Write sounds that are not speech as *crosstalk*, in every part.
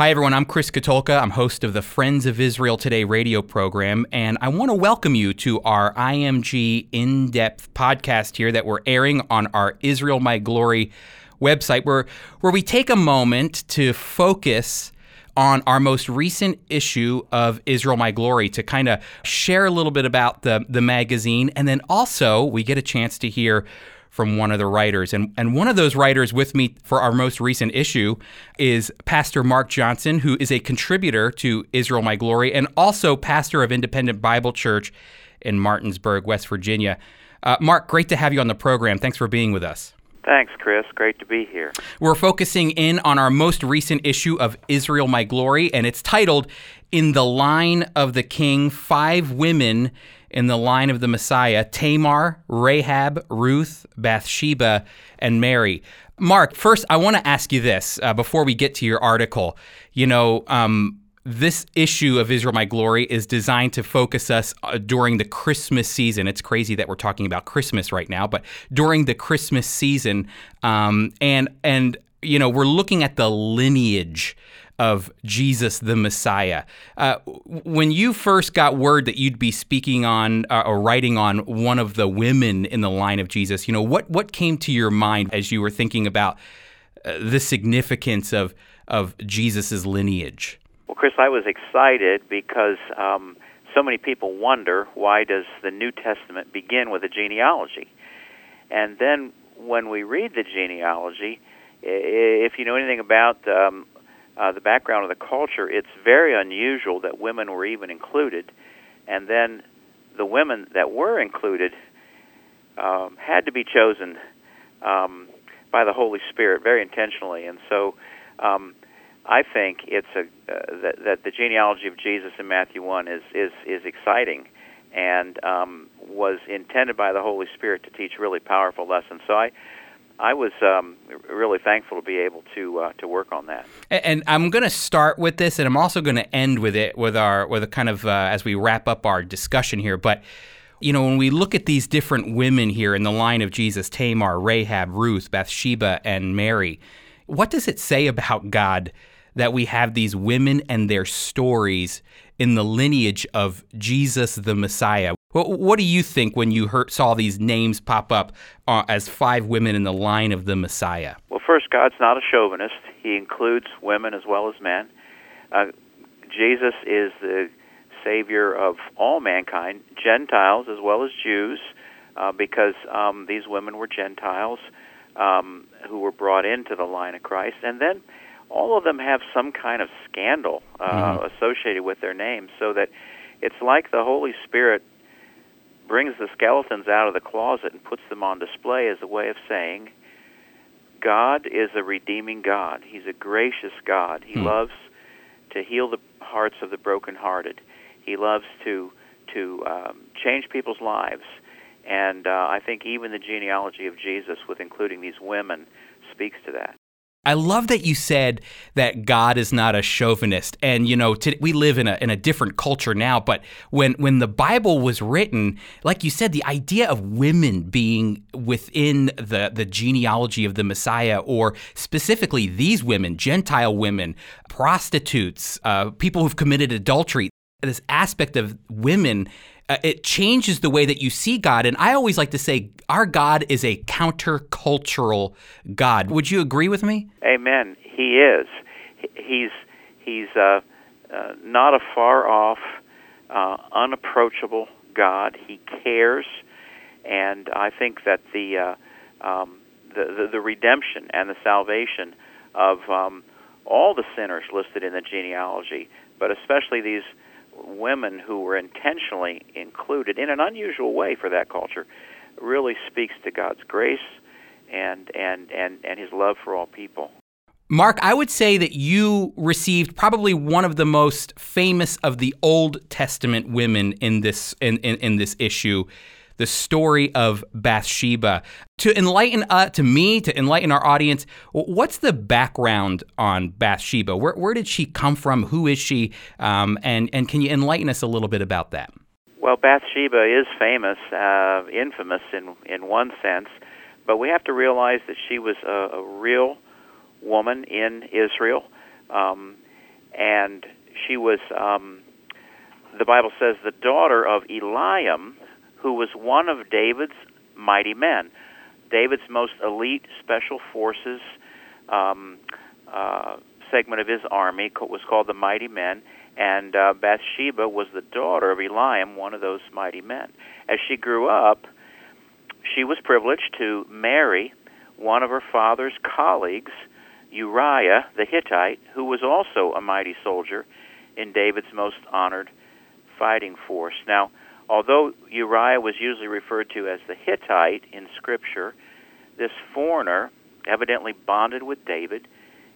Hi, everyone. I'm Chris Katulka. I'm host of the Friends of Israel Today radio program, and I want to welcome you to our IMG in depth podcast here that we're airing on our Israel My Glory website, where, where we take a moment to focus on our most recent issue of Israel My Glory to kind of share a little bit about the, the magazine, and then also we get a chance to hear from one of the writers. And, and one of those writers with me for our most recent issue is Pastor Mark Johnson, who is a contributor to Israel My Glory and also pastor of Independent Bible Church in Martinsburg, West Virginia. Uh, Mark, great to have you on the program. Thanks for being with us. Thanks, Chris. Great to be here. We're focusing in on our most recent issue of Israel My Glory, and it's titled In the Line of the King Five Women in the line of the Messiah Tamar, Rahab, Ruth, Bathsheba, and Mary. Mark, first, I want to ask you this uh, before we get to your article. You know, um, this issue of Israel My Glory is designed to focus us uh, during the Christmas season. It's crazy that we're talking about Christmas right now, but during the Christmas season, um, and and you know we're looking at the lineage of Jesus the Messiah. Uh, when you first got word that you'd be speaking on uh, or writing on one of the women in the line of Jesus, you know what what came to your mind as you were thinking about uh, the significance of of Jesus's lineage? Well, Chris, I was excited because um, so many people wonder why does the New Testament begin with a genealogy, and then when we read the genealogy, if you know anything about um, uh, the background of the culture, it's very unusual that women were even included. And then the women that were included um, had to be chosen um, by the Holy Spirit very intentionally. And so um, I think it's a uh, that, that the genealogy of Jesus in Matthew one is is is exciting, and um, was intended by the Holy Spirit to teach really powerful lessons. So I I was um, really thankful to be able to uh, to work on that. And I'm going to start with this, and I'm also going to end with it with our with a kind of uh, as we wrap up our discussion here. But you know, when we look at these different women here in the line of Jesus, Tamar, Rahab, Ruth, Bathsheba, and Mary, what does it say about God that we have these women and their stories in the lineage of Jesus the Messiah? What, what do you think when you heard, saw these names pop up uh, as five women in the line of the Messiah? Well, first, God's not a chauvinist. He includes women as well as men. Uh, Jesus is the Savior of all mankind, Gentiles as well as Jews, uh, because um, these women were Gentiles um, who were brought into the line of Christ. And then all of them have some kind of scandal uh, mm-hmm. associated with their names, so that it's like the Holy Spirit brings the skeletons out of the closet and puts them on display as a way of saying, God is a redeeming God. He's a gracious God. He hmm. loves to heal the hearts of the brokenhearted. He loves to to um, change people's lives. And uh, I think even the genealogy of Jesus, with including these women, speaks to that. I love that you said that God is not a chauvinist, and you know we live in a in a different culture now. But when when the Bible was written, like you said, the idea of women being within the the genealogy of the Messiah, or specifically these women, Gentile women, prostitutes, uh, people who've committed adultery, this aspect of women uh, it changes the way that you see God. And I always like to say our God is a countercultural God. Would you agree with me? Amen. He is. He's he's uh, uh, not a far off, uh, unapproachable God. He cares, and I think that the, uh, um, the, the the redemption and the salvation of um, all the sinners listed in the genealogy, but especially these women who were intentionally included in an unusual way for that culture really speaks to God's grace and and and and his love for all people. Mark, I would say that you received probably one of the most famous of the Old Testament women in this in, in, in this issue the story of Bathsheba. To enlighten uh, to me, to enlighten our audience, what's the background on Bathsheba? Where, where did she come from? Who is she? Um, and, and can you enlighten us a little bit about that? Well, Bathsheba is famous, uh, infamous in, in one sense, but we have to realize that she was a, a real woman in Israel. Um, and she was, um, the Bible says, the daughter of Eliam, who was one of David's mighty men. David's most elite special forces um, uh, segment of his army was called the Mighty Men, and uh, Bathsheba was the daughter of Eliam, one of those mighty men. As she grew up, she was privileged to marry one of her father's colleagues, Uriah the Hittite, who was also a mighty soldier in David's most honored fighting force. Now, although Uriah was usually referred to as the Hittite in Scripture, this foreigner evidently bonded with David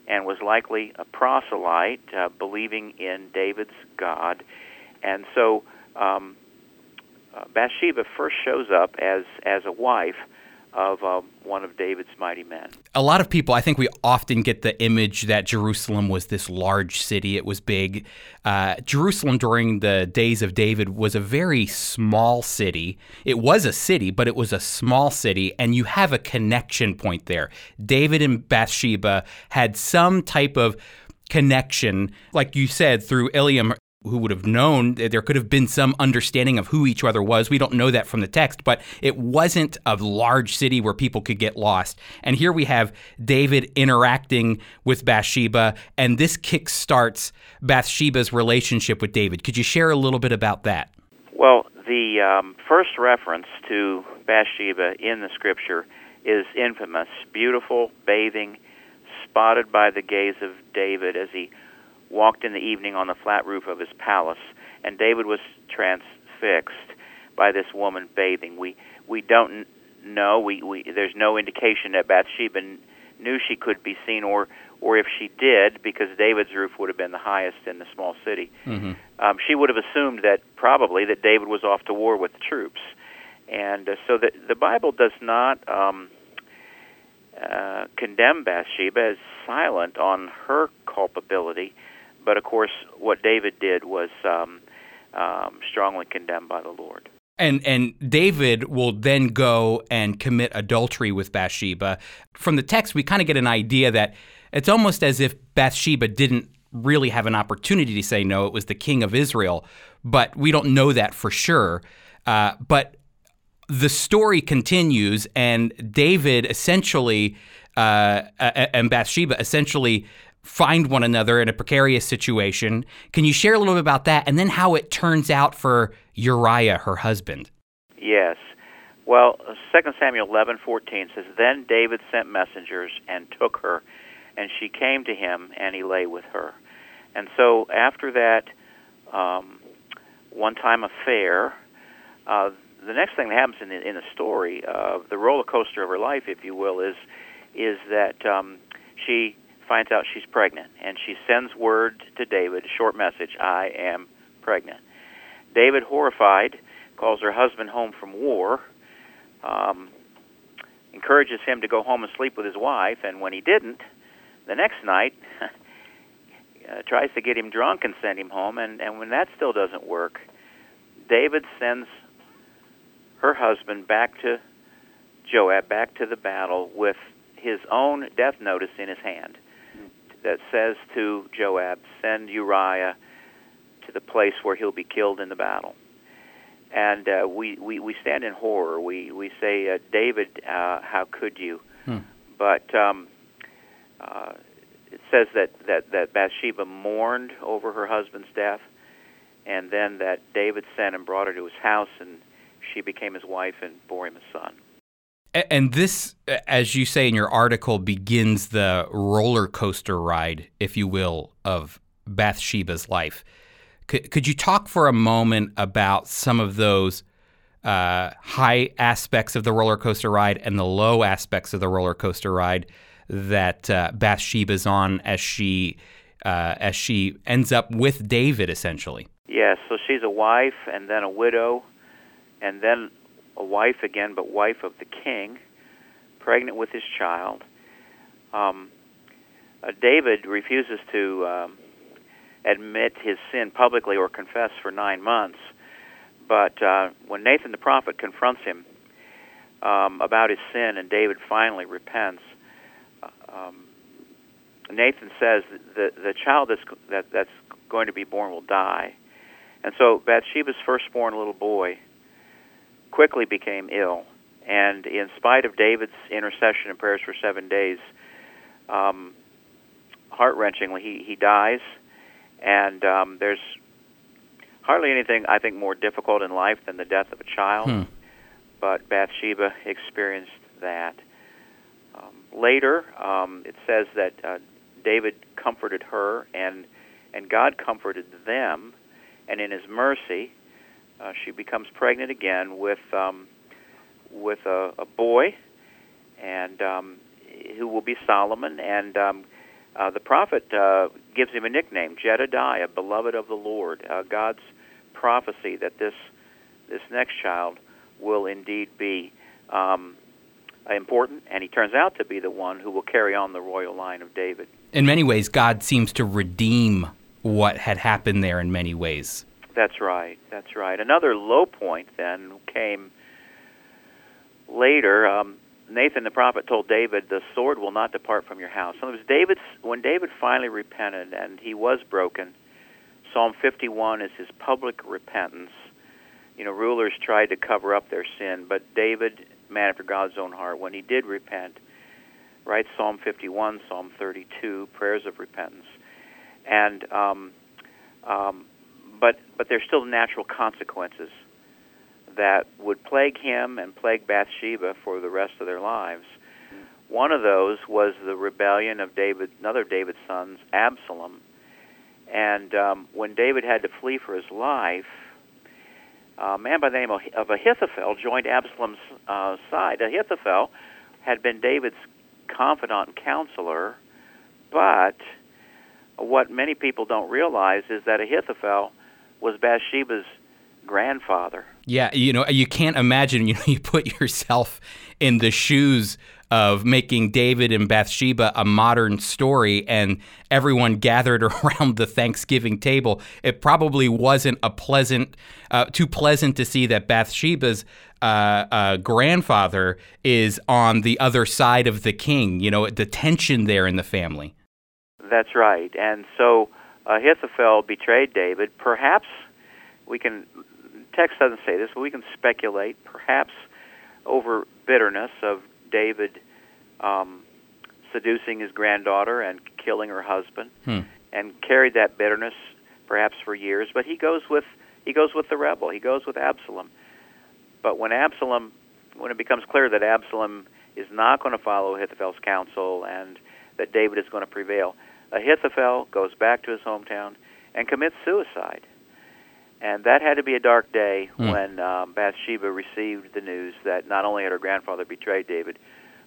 and was likely a proselyte, uh, believing in David's God. And so um, uh, Bathsheba first shows up as, as a wife of uh, one of David's mighty men. A lot of people, I think we often get the image that Jerusalem was this large city. It was big. Uh, Jerusalem during the days of David was a very small city. It was a city, but it was a small city, and you have a connection point there. David and Bathsheba had some type of connection, like you said, through Eliam, who would have known that there could have been some understanding of who each other was. We don't know that from the text, but it wasn't a large city where people could get lost. And here we have David interacting with Bathsheba, and this kickstarts Bathsheba's relationship with David. Could you share a little bit about that? Well, the um, first reference to Bathsheba in the scripture is infamous, beautiful, bathing, spotted by the gaze of David as he walked in the evening on the flat roof of his palace, and David was transfixed by this woman bathing. We we don't know. We, we there's no indication that Bathsheba knew she could be seen, or or if she did, because David's roof would have been the highest in the small city. Mm-hmm. Um, she would have assumed that probably that David was off to war with the troops, and uh, so the the Bible does not. Um, uh, condemn Bathsheba as silent on her culpability, but of course, what David did was um, um, strongly condemned by the Lord. And and David will then go and commit adultery with Bathsheba. From the text, we kind of get an idea that it's almost as if Bathsheba didn't really have an opportunity to say no. It was the king of Israel, but we don't know that for sure. Uh, but the story continues, and David essentially uh, and Bathsheba essentially find one another in a precarious situation. Can you share a little bit about that and then how it turns out for Uriah, her husband? Yes. Well, 2 Samuel 11:14 says, "Then David sent messengers and took her, and she came to him, and he lay with her." And so after that um, one-time affair, uh, the next thing that happens in the, in the story of the roller coaster of her life, if you will, is is that um, she finds out she's pregnant, and she sends word to David, a short message, I am pregnant. David, horrified, calls her husband home from war, um, encourages him to go home and sleep with his wife, and when he didn't, the next night, *laughs* uh, tries to get him drunk and send him home, and, and when that still doesn't work, David sends her husband back to Joab, back to the battle with his own death notice in his hand that says to Joab, Send Uriah to the place where he'll be killed in the battle. And uh, we, we, we stand in horror. We, we say, uh, David, uh, how could you? Hmm. But um, uh, it says that, that, that Bathsheba mourned over her husband's death, and then that David sent and brought her to his house, and she became his wife and bore him a son. And this, as you say in your article, begins the roller coaster ride, if you will, of Bathsheba's life. Could, could you talk for a moment about some of those uh, high aspects of the roller coaster ride and the low aspects of the roller coaster ride that uh, Bathsheba's on as she uh, as she ends up with David, essentially? Yes. So she's a wife and then a widow, and then a wife again, but wife of the king, pregnant with his child. Um, uh, David refuses to um, admit his sin publicly or confess for nine months. But uh, when Nathan the prophet confronts him um, about his sin and David finally repents, uh, um, Nathan says the, the child that's, that, that's going to be born will die. And so Bathsheba's firstborn little boy quickly became ill. And in spite of David's intercession and prayers for seven days, um, heart wrenchingly, he, he dies. And um, there's hardly anything, I think, more difficult in life than the death of a child. Hmm. But Bathsheba experienced that. Um, later, um, it says that uh, David comforted her, and and God comforted them, and in His mercy, uh, she becomes pregnant again with um, with a, a boy, and um, who will be Solomon. And um, uh, the prophet uh, gives him a nickname, Jedediah, beloved of the Lord. Uh, God's prophecy that this this next child will indeed be um, important, and he turns out to be the one who will carry on the royal line of David. In many ways, God seems to redeem what had happened there in many ways. That's right. That's right. Another low point then came later. Um, Nathan the prophet told David, "The sword will not depart from your house." So it was David's when David finally repented and he was broken. Psalm 51 is his public repentance. You know, rulers tried to cover up their sin, but David, man after God's own heart, when he did repent, writes Psalm 51, Psalm 32, prayers of repentance, and um, um, but but there's still natural consequences that would plague him and plague Bathsheba for the rest of their lives. One of those was the rebellion of David, another David's sons, Absalom. And um, when David had to flee for his life, a man by the name of Ahithophel joined Absalom's uh, side. Ahithophel had been David's confidant and counselor, but what many people don't realize is that Ahithophel was Bathsheba's grandfather. Yeah, you know, you can't imagine, *laughs* you know, you put yourself in the shoes of making David and Bathsheba a modern story and everyone gathered *laughs* around the Thanksgiving table. It probably wasn't a pleasant, uh, too pleasant to see that Bathsheba's uh, uh, grandfather is on the other side of the king. You know, the tension there in the family. That's right. And so Ahithophel betrayed David. Perhaps we can text doesn't say this, but we can speculate, perhaps over bitterness of David um, seducing his granddaughter and killing her husband, hmm. and carried that bitterness perhaps for years. But he goes with he goes with the rebel. He goes with Absalom. But when Absalom, when it becomes clear that Absalom is not going to follow Ahithophel's counsel and that David is going to prevail, Ahithophel goes back to his hometown and commits suicide. And that had to be a dark day Hmm. when um, Bathsheba received the news that not only had her grandfather betrayed David,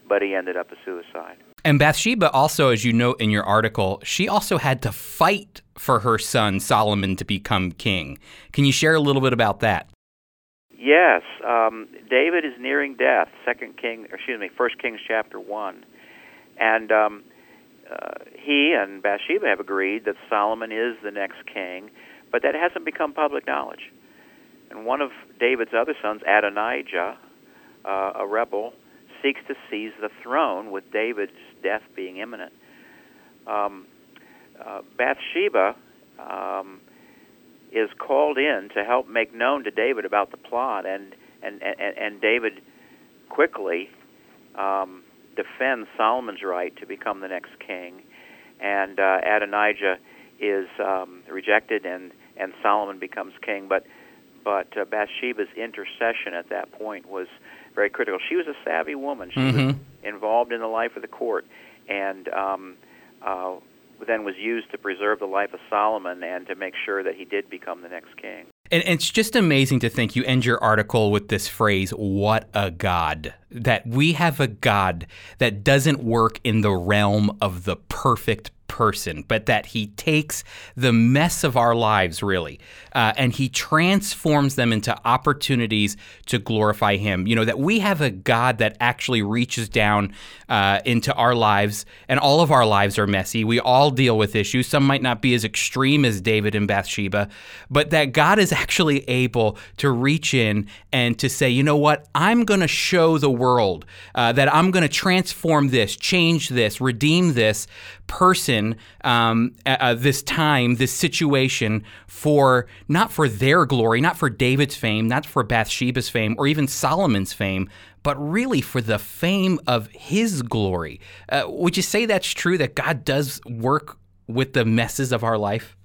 but he ended up a suicide. And Bathsheba also, as you note in your article, she also had to fight for her son Solomon to become king. Can you share a little bit about that? Yes, um, David is nearing death. Second King, or excuse me, First Kings chapter one, and um, uh, he and Bathsheba have agreed that Solomon is the next king, but that hasn't become public knowledge. And one of David's other sons, Adonijah, uh, a rebel, seeks to seize the throne with David's death being imminent. Um, uh, Bathsheba um, is called in to help make known to David about the plot, and and and, and David quickly um, defends Solomon's right to become the next king, and uh, Adonijah is um, rejected, and and Solomon becomes king. But but uh, Bathsheba's intercession at that point was very critical. She was a savvy woman. She was Mhm. involved in the life of the court, and um, uh, then was used to preserve the life of Solomon and to make sure that he did become the next king. And it's just amazing to think you end your article with this phrase, what a God. That we have a God that doesn't work in the realm of the perfect person, but that he takes the mess of our lives, really, uh, and he transforms them into opportunities to glorify him. You know, that we have a God that actually reaches down uh, into our lives, and all of our lives are messy. We all deal with issues. Some might not be as extreme as David and Bathsheba, but that God is *laughs* actually able to reach in and to say, you know what, I'm going to show the world uh, that I'm going to transform this, change this, redeem this person, um, uh, this time, this situation for not for their glory, not for David's fame, not for Bathsheba's fame, or even Solomon's fame, but really for the fame of his glory. Uh, would you say that's true that God does work with the messes of our life?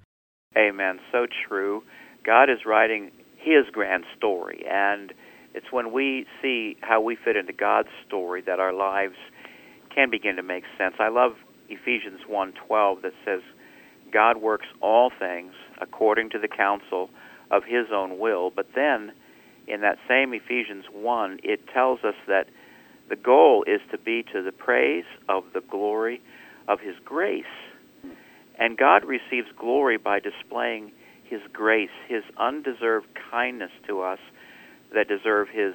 Amen. So true. God is writing his grand story, and it's when we see how we fit into God's story that our lives can begin to make sense. I love Ephesians 1:12 that says God works all things according to the counsel of his own will, but then in that same Ephesians 1, it tells us that the goal is to be to the praise of the glory of his grace. And God receives glory by displaying his grace, his undeserved kindness to us that deserve his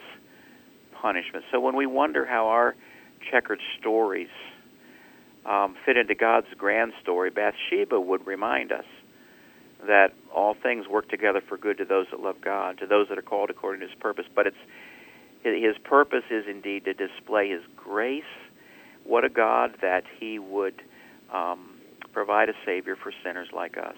punishment. So when we wonder how our checkered stories um, fit into God's grand story, Bathsheba would remind us that all things work together for good to those that love God, to those that are called according to His purpose. But it's His purpose is indeed to display His grace. What a God that He would um, provide a Savior for sinners like us.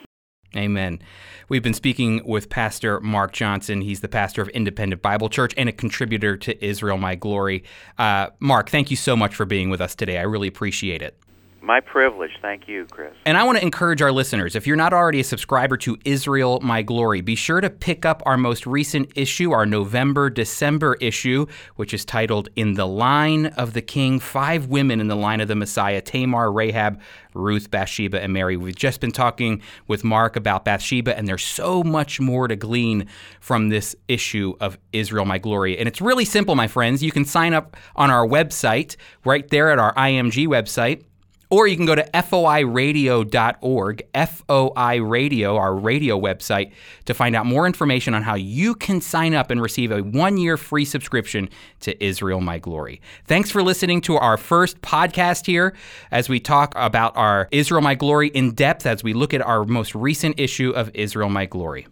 Amen. We've been speaking with Pastor Mark Johnson. He's the pastor of Independent Bible Church and a contributor to Israel My Glory. Uh, Mark, thank you so much for being with us today. I really appreciate it. My privilege. Thank you, Chris. And I want to encourage our listeners if you're not already a subscriber to Israel My Glory, be sure to pick up our most recent issue, our November December issue, which is titled In the Line of the King Five Women in the Line of the Messiah Tamar, Rahab, Ruth, Bathsheba, and Mary. We've just been talking with Mark about Bathsheba, and there's so much more to glean from this issue of Israel My Glory. And it's really simple, my friends. You can sign up on our website, right there at our IMG website or you can go to foiradio.org, FOI Radio, our radio website, to find out more information on how you can sign up and receive a one year free subscription to Israel My Glory. Thanks for listening to our first podcast here as we talk about our Israel My Glory in depth as we look at our most recent issue of Israel My Glory.